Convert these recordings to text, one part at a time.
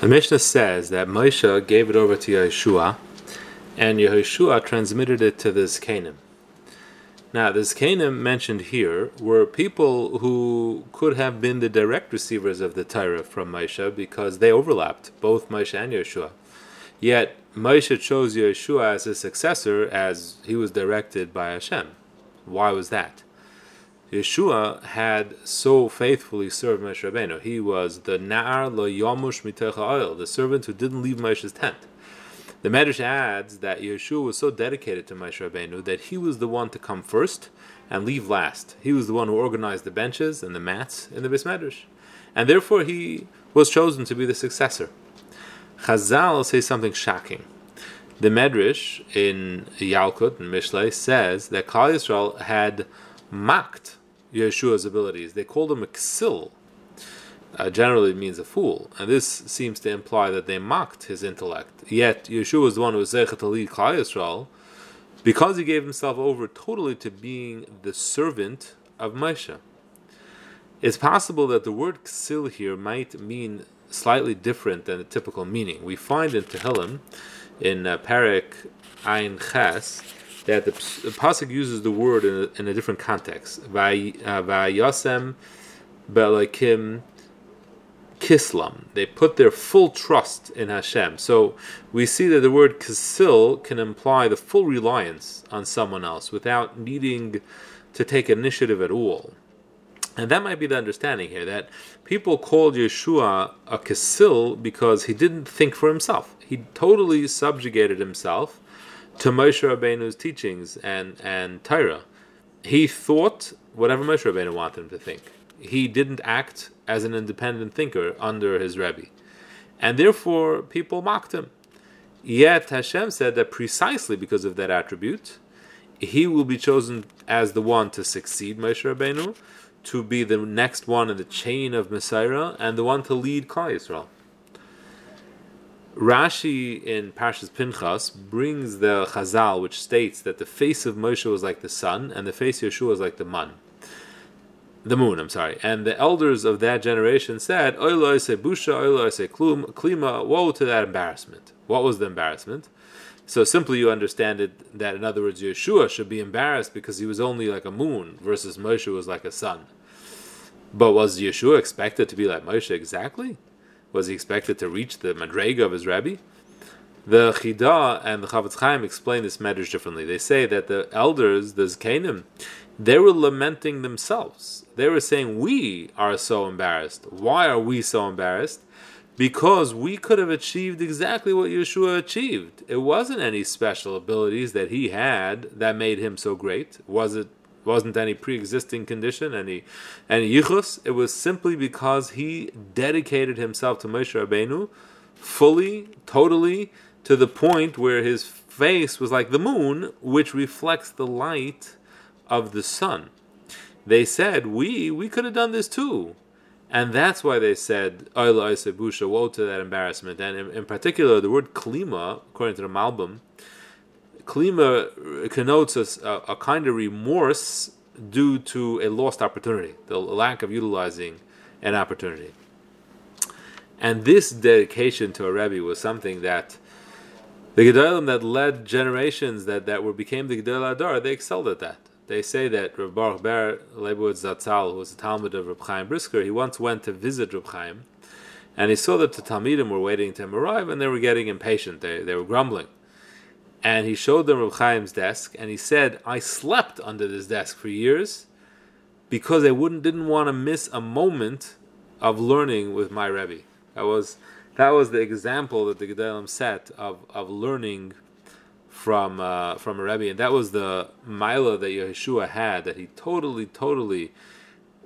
The Mishnah says that Moshe gave it over to Yehoshua, and Yehoshua transmitted it to the Zkanim. Now, the Zkanim mentioned here were people who could have been the direct receivers of the Torah from Moshe because they overlapped, both Moshe and Yehoshua. Yet, Moshe chose Yehoshua as his successor as he was directed by Hashem. Why was that? Yehoshua had so faithfully served Moshe Rabbeinu. He was the Na'ar lo yomush mitecha the servant who didn't leave Moshe's tent. The Medrash adds that Yehoshua was so dedicated to Moshe Rabbeinu that he was the one to come first and leave last. He was the one who organized the benches and the mats in the Beis Medrash. And therefore he was chosen to be the successor. Chazal says something shocking. The Medrash in Yalkut and Mishlei says that Klal Yisrael had mocked Yehoshua's abilities. They called him a ksil. Uh, generally means a fool, and this seems to imply that they mocked his intellect. Yet Yehoshua was the one who was zocheh to lead Klal Yisrael because he gave himself over totally to being the servant of Moshe. It's possible that the word ksil here might mean slightly different than the typical meaning. We find in Tehillim, in uh, Parak Ein Ches, that the, the pasuk uses the word in a, in a different context. Vayasem uh, belakim kislam. They put their full trust in Hashem. So we see that the word kisil can imply the full reliance on someone else without needing to take initiative at all. And that might be the understanding here that people called Yehoshua a kisil because he didn't think for himself. He totally subjugated himself to Moshe Rabbeinu's teachings and and Torah. He thought whatever Moshe Rabbeinu wanted him to think. He didn't act as an independent thinker under his Rebbe, and therefore people mocked him. Yet Hashem said that precisely because of that attribute, he will be chosen as the one to succeed Moshe Rabbeinu, to be the next one in the chain of Mesorah, and the one to lead Klal Yisrael. Rashi in Parshas Pinchas brings the Chazal, which states that the face of Moshe was like the sun, and the face of Yehoshua was like the moon. The moon, I'm sorry. And the elders of that generation said, Oilo se busha, oilo se klima, woe to that embarrassment. What was the embarrassment? So simply you understand it that, in other words, Yehoshua should be embarrassed because he was only like a moon versus Moshe was like a sun. But was Yehoshua expected to be like Moshe exactly? Was he expected to reach the madrega of his rabbi? The Chida and the Chafetz Chaim explain this matters differently. They say that the elders, the Zkanim, they were lamenting themselves. They were saying, "We are so embarrassed. Why are we so embarrassed? Because we could have achieved exactly what Yehoshua achieved. It wasn't any special abilities that he had that made him so great. Was it wasn't any pre-existing condition, any any yichus. It was simply because he dedicated himself to Moshe Rabbeinu fully, totally, to the point where his face was like the moon, which reflects the light of the sun. They said, "We we could have done this too." And that's why they said, Oila Busha, woe to that embarrassment. And in, in, particular, the word klima, according to the Malbim, Klima uh, connotes a, uh, a, kind of remorse due to a lost opportunity, the lack of utilizing an opportunity. And this dedication to a Rebbe was something that the Gedolim that led generations that, that were became the Gedol Hador, they excelled at that. They say that Rav Baruch Ber Leibowitz Zatzal, who was a Talmid of Reb Chaim Brisker, he once went to visit Reb Chaim, and he saw that the Talmidim were waiting to him arrive, and they were getting impatient. They, they were grumbling and he showed them Reb Chaim's desk, and he said, "I slept under this desk for years because I wouldn't didn't want to miss a moment of learning with my Rebbe." That was that was the example that the Gedolim set of of learning from uh, from a Rebbe, and that was the mila that Yehoshua had that he totally totally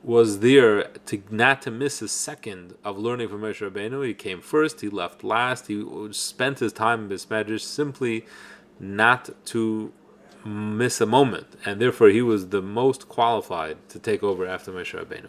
was there to not to miss a second of learning from Moshe Rabbeinu. He came first, he left last. He spent his time in his simply not to miss a moment, and therefore he was the most qualified to take over after Moshe Rabbeinu.